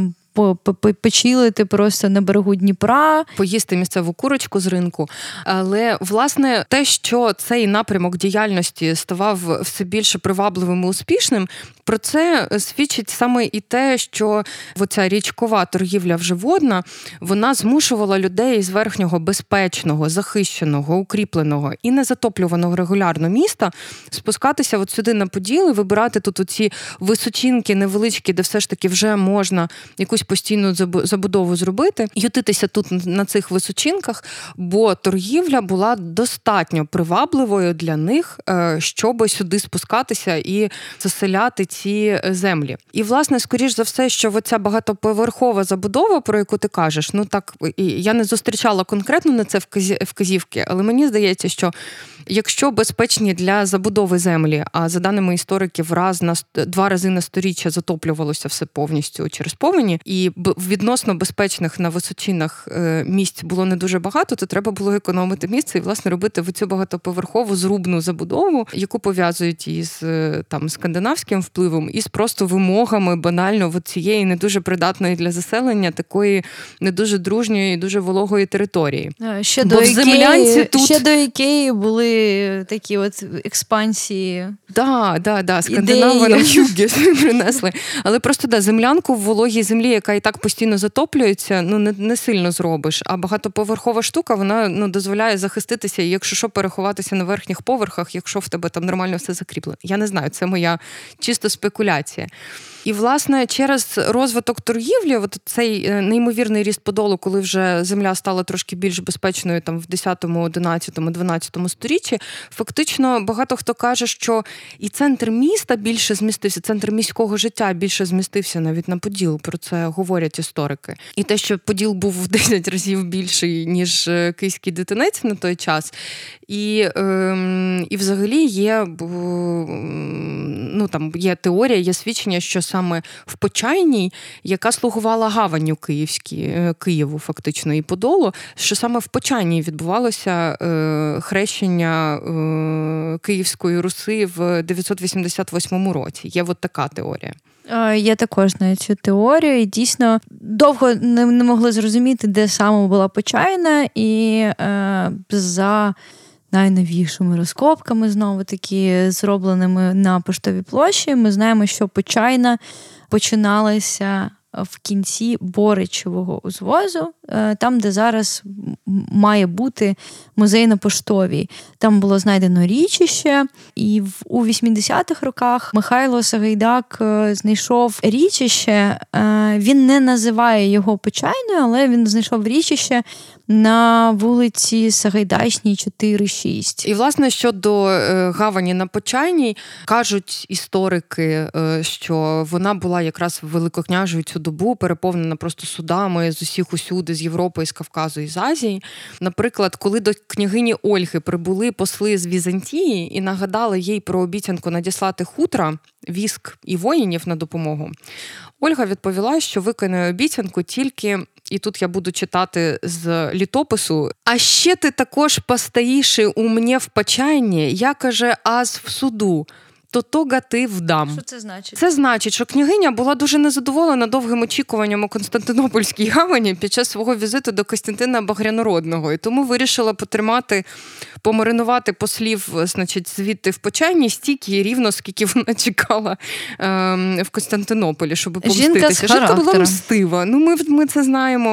почилити просто на берегу Дніпра, поїсти місцеву курочку з ринку. Але власне те, що цей напрямок діяльності ставав все більше привабливим і успішним, про це свідчить саме і те, що оця річкова торгівля вже водна, вона змушувала людей з верхнього безпечного, захищеного, укріпленого і незатоплюваного регулярно міста спускатися от сюди на поділи, вибирати тут оці височинки невеличкі, де все ж таки вже можна якусь постійну забудову зробити, ютитися тут на цих височинках, бо торгівля була достатньо привабливою для них, е, щоб сюди спускатися і заселяти ці землі. І, власне, скоріш за все, що оця багатоповерхова забудова, про яку ти кажеш, ну так я не зустрічала конкретно на це вказівки, але мені здається, що якщо безпечні для забудови землі, а за даними істориків, раз на два рази на сторіччя затоплювалося все повністю через повені, і відносно безпечних на височинах е, місць було не дуже багато, то треба було економити місце і власне робити в цю багатоповерхову зрубну забудову, яку пов'язують із е, там скандинавським впливом, і з просто вимогами банально от цієї не дуже придатної для заселення, такої не дуже дружньої, дуже вологої території. Е, ще Бо до Ікеї, тут... ще до Ікеї були такі от експансії. Да, да, да, Скандинави нам юги принесли. Але просто да, землянку в вологій землі, яка і так постійно затоплюється, ну не не сильно зробиш. А багатоповерхова штука вона ну, дозволяє захиститися, і якщо що, переховатися на верхніх поверхах, якщо в тебе там нормально все закріплено. Я не знаю, це моя чисто спекуляція. І, власне, через розвиток торгівлі, от цей е, неймовірний ріст подолу, коли вже земля стала трошки більш безпечною там в 10, 11, 12 сторіччі, фактично багато хто каже, що і центр міста більше змістився, центр міського життя більше змістився навіть на Поділ. Про це говорять історики. І те, що Поділ був в 10 разів більший, ніж е, Київський дитинець на той час. І ем, і взагалі є ну, там є теорія, є свідчення, що саме в Почайній, яка слугувала гаванню Київській, е, Києву, фактично, і Подолу, що саме в Почайній відбувалося е, хрещення е, Київської Руси в 988 році. Є от така теорія. Я також знаю цю теорію, і дійсно довго не, не могли зрозуміти, де саме була Почайна, і е, за найновішими розкопками, знову таки зробленими на поштовій площі. Ми знаємо, що Почайна починалася в кінці Боричевого узвозу, е, там, де зараз має бути музей на поштовій. Там було знайдено річище, і у 80-х роках Михайло Сагайдак е, знайшов річище. Е, він не називає його Почайною, але він знайшов річище на вулиці Сагайдачній, 4-6. І, власне, щодо е, гавані на Почайній, кажуть історики, е, що вона була якраз великокняжою цю добу, переповнена просто судами з усіх усюди, з Європи, з Кавказу і з Азії. Наприклад, коли до княгині Ольги прибули посли з Візантії і нагадали їй про обіцянку надіслати хутра, віск і воїнів на допомогу. Ольга відповіла, що виконує обіцянку тільки, і тут я буду читати з літопису. А ще ти також постоїши у мене в почайні, я каже, аз в суду то то гати вдам. Що це значить? Це значить, що княгиня була дуже незадоволена довгим очікуванням у Константинопольській гавані під час свого візиту до Костянтина Багрянородного, і тому вирішила потримати, помаринувати послів, значить, звідти в почайні стільки рівно, скільки вона чекала ем, в Константинополі, щоб помститися. Жінка, Жінка була мстива. Ну, ми ми це знаємо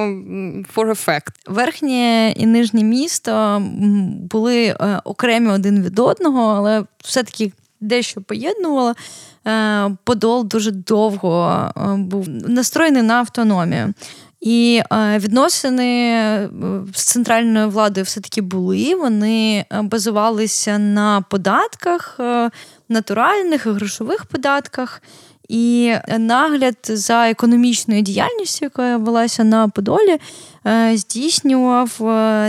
for a fact. Верхнє і нижнє місто були е, окремі один від одного, але все-таки дещо поєднувала. Е, Подол дуже довго е, був настроєний на автономію. І е, відносини з центральною владою все-таки були. Вони базувалися на податках, натуральних грошових податках. І нагляд за економічною діяльністю, яка велася на Подолі, здійснював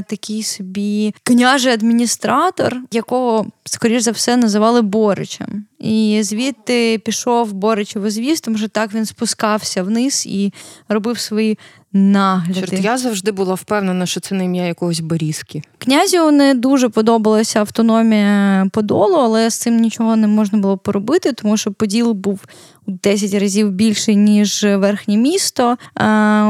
такий собі княжий адміністратор, якого, скоріш за все, називали Боричем. І звідти пішов Боричеву звіст, тому що так він спускався вниз і робив свої нагляди. Чорт, я завжди була впевнена, що це не ім'я якогось Борізки. Князю не дуже подобалася автономія Подолу, але з цим нічого не можна було поробити, тому що Поділ був у 10 разів більший, ніж верхнє місто.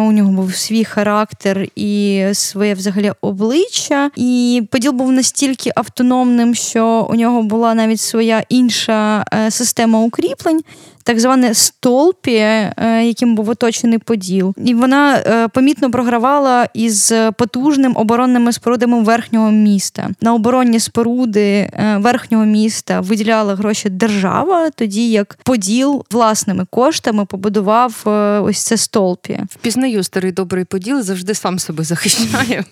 У нього був свій характер і своє взагалі обличчя. І Поділ був настільки автономним, що у нього була навіть своя інша е, система укріплень так зване столпі, е, яким був оточений поділ, і вона е, помітно програвала із потужним оборонними спорудами верхнього міста. На оборонні споруди верхнього міста виділяла гроші держава, тоді як поділ власними коштами побудував ось це столпі. Впізнаю старий добрий поділ завжди сам себе захищає.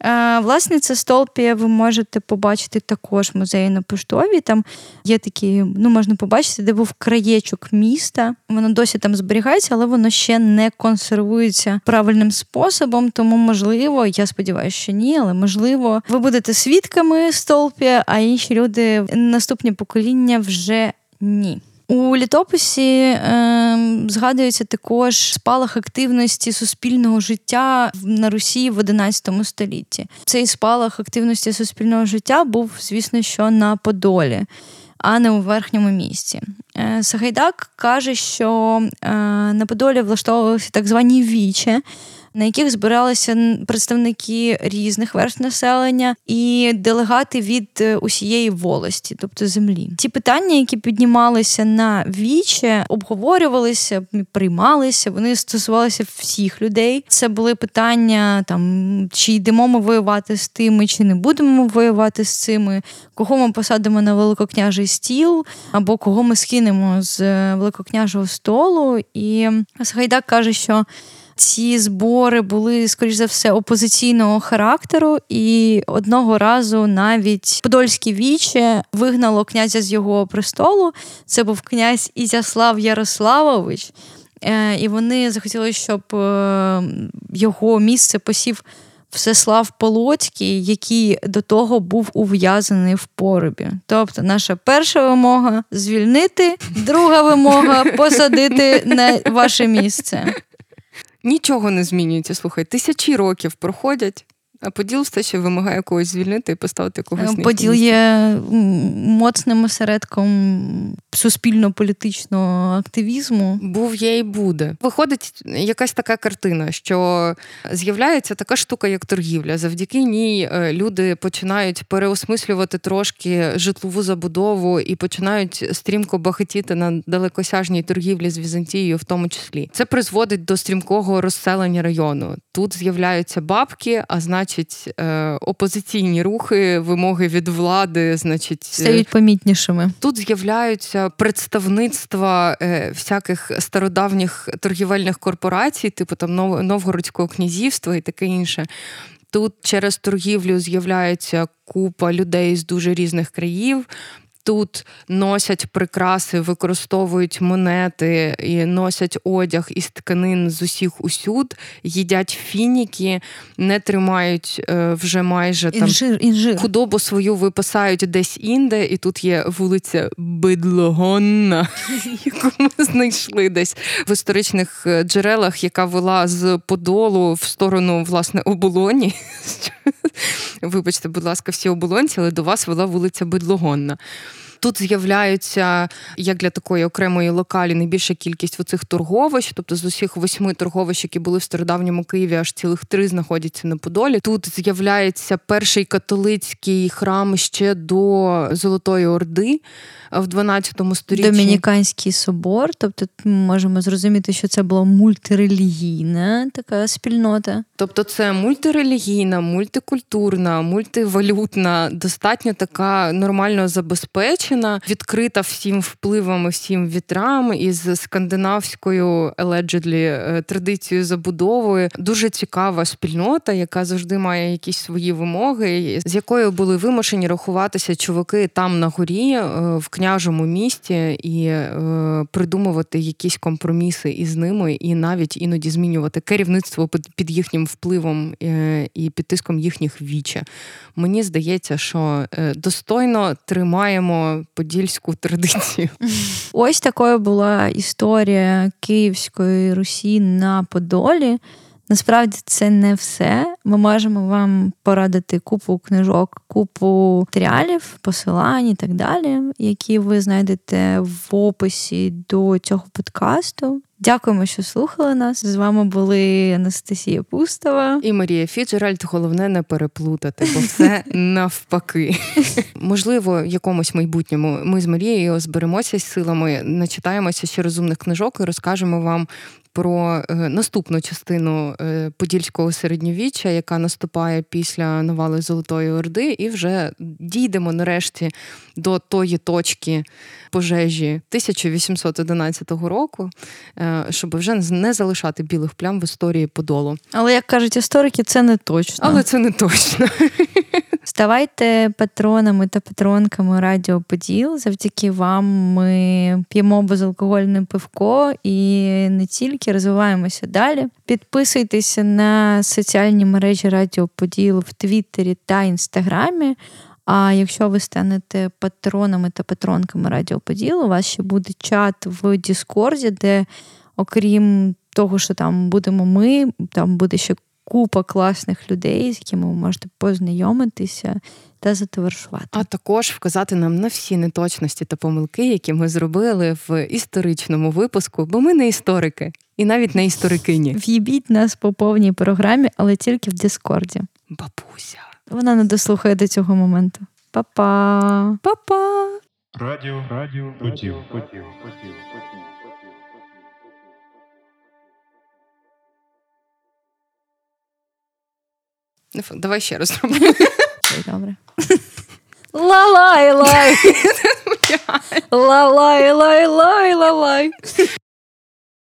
Е, власне, це столпія ви можете побачити також в музеї на поштові. Там є такі, ну можна побачити, де був краєчок міста. Воно досі там зберігається, але воно ще не консервується правильним способом. Тому, можливо, я сподіваюся, що ні, але можливо, ви будете свідками столпія, а інші люди наступні покоління вже ні. У літописі е, згадується також спалах активності суспільного життя на Русі в XI столітті. Цей спалах активності суспільного життя був, звісно, що на Подолі, а не у верхньому місці. Е, Сагайдак каже, що е, на Подолі влаштовувалися так звані вічі на яких збиралися представники різних верст населення і делегати від е, усієї волості, тобто землі. Ті питання, які піднімалися на віче, обговорювалися, приймалися. Вони стосувалися всіх людей. Це були питання там, чи йдемо ми воювати з тими, чи не будемо воювати з цими, кого ми посадимо на великокняжий стіл, або кого ми скинемо з е, великокняжого столу. І Сагайдак каже, що. Ці збори були, скоріш за все, опозиційного характеру, і одного разу навіть Подольське віче вигнало князя з його престолу. Це був князь Ізяслав Ярославович. Е, і вони захотіли, щоб е, його місце посів Всеслав Полоцький, який до того був ув'язаний в поробі. Тобто, наша перша вимога звільнити, друга вимога посадити на ваше місце. Нічого не змінюється. Слухай, тисячі років проходять. А поділ все ще вимагає когось звільнити і поставити когось. Поділ є моцним осередком суспільно-політичного активізму. Був є і буде. Виходить якась така картина, що з'являється така штука, як торгівля. Завдяки ній е, люди починають переосмислювати трошки житлову забудову і починають стрімко багатіти на далекосяжній торгівлі з Візантією, в тому числі. Це призводить до стрімкого розселення району. Тут з'являються бабки, а значить, е, опозиційні рухи, вимоги від влади, значить, стають помітнішими. Тут з'являються представництва е, всяких стародавніх торгівельних корпорацій, типу там Новгородського князівства і таке інше. Тут через торгівлю з'являється купа людей з дуже різних країв тут носять прикраси, використовують монети і носять одяг із тканин з усіх усюд, їдять фініки, не тримають е, вже майже там інжир, інжир. худобу свою випасають десь інде, і тут є вулиця Бидлогонна, яку ми знайшли десь в історичних е, джерелах, яка вела з Подолу в сторону власне оболоні. Вибачте, будь ласка, всі оболонці, але до вас вела вулиця Бидлогонна. Тут з'являються як для такої окремої локалі найбільша кількість оцих торговищ, тобто з усіх восьми торговищ, які були в стародавньому Києві, аж цілих три знаходяться на Подолі. Тут з'являється перший католицький храм ще до Золотої Орди в 12 столітті. Домініканський собор. Тобто, ми можемо зрозуміти, що це була мультирелігійна така спільнота. Тобто, це мультирелігійна, мультикультурна, мультивалютна, достатньо така нормально забезпечена дівчина, відкрита всім впливам, всім вітрам із скандинавською allegedly, традицією забудовою. Дуже цікава спільнота, яка завжди має якісь свої вимоги, з якою були вимушені рахуватися чуваки там на горі в княжому місті і придумувати якісь компроміси із ними, і навіть іноді змінювати керівництво під їхнім впливом е, і під тиском їхніх віче. Мені здається, що е, достойно тримаємо подільську традицію. Ось такою була історія Київської Русі на Подолі. Насправді це не все. Ми можемо вам порадити купу книжок, купу матеріалів, посилань і так далі, які ви знайдете в описі до цього подкасту. Дякуємо, що слухали нас. З вами були Анастасія Пустова і Марія Фіджеральд. Головне не переплутати, бо все навпаки. Можливо, в якомусь майбутньому ми з Марією зберемося з силами, начитаємося ще розумних книжок і розкажемо вам про е, наступну частину е, подільського середньовіччя, яка наступає після навали Золотої Орди, і вже дійдемо нарешті до тої точки пожежі 1811 року, е, щоб вже не залишати білих плям в історії Подолу. Але як кажуть історики, це не точно. Але це не точно. Ставайте патронами та патронками Радіо Поділ. Завдяки вам ми п'ємо безалкогольне пивко і не тільки розвиваємося далі. Підписуйтеся на соціальні мережі Радіо Поділ в Твіттері та Інстаграмі. А якщо ви станете патронами та патронками Радіо Поділ, у вас ще буде чат в Діскорді, де, окрім того, що там будемо ми, там буде ще купа класних людей, з якими ви можете познайомитися та затоваришувати. А також вказати нам на всі неточності та помилки, які ми зробили в історичному випуску, бо ми не історики і навіть не історикині. В'їбіть нас по повній програмі, але тільки в Діскорді. Бабуся. Вона не дослухає до цього моменту. Па-па! Па-па! Радіо, радіо, поділ, поділ, поділ, поділ. Давай ще раз зробимо. Добре. Ла-лай-лай! Ла-лай-лай-лай-лай-лай!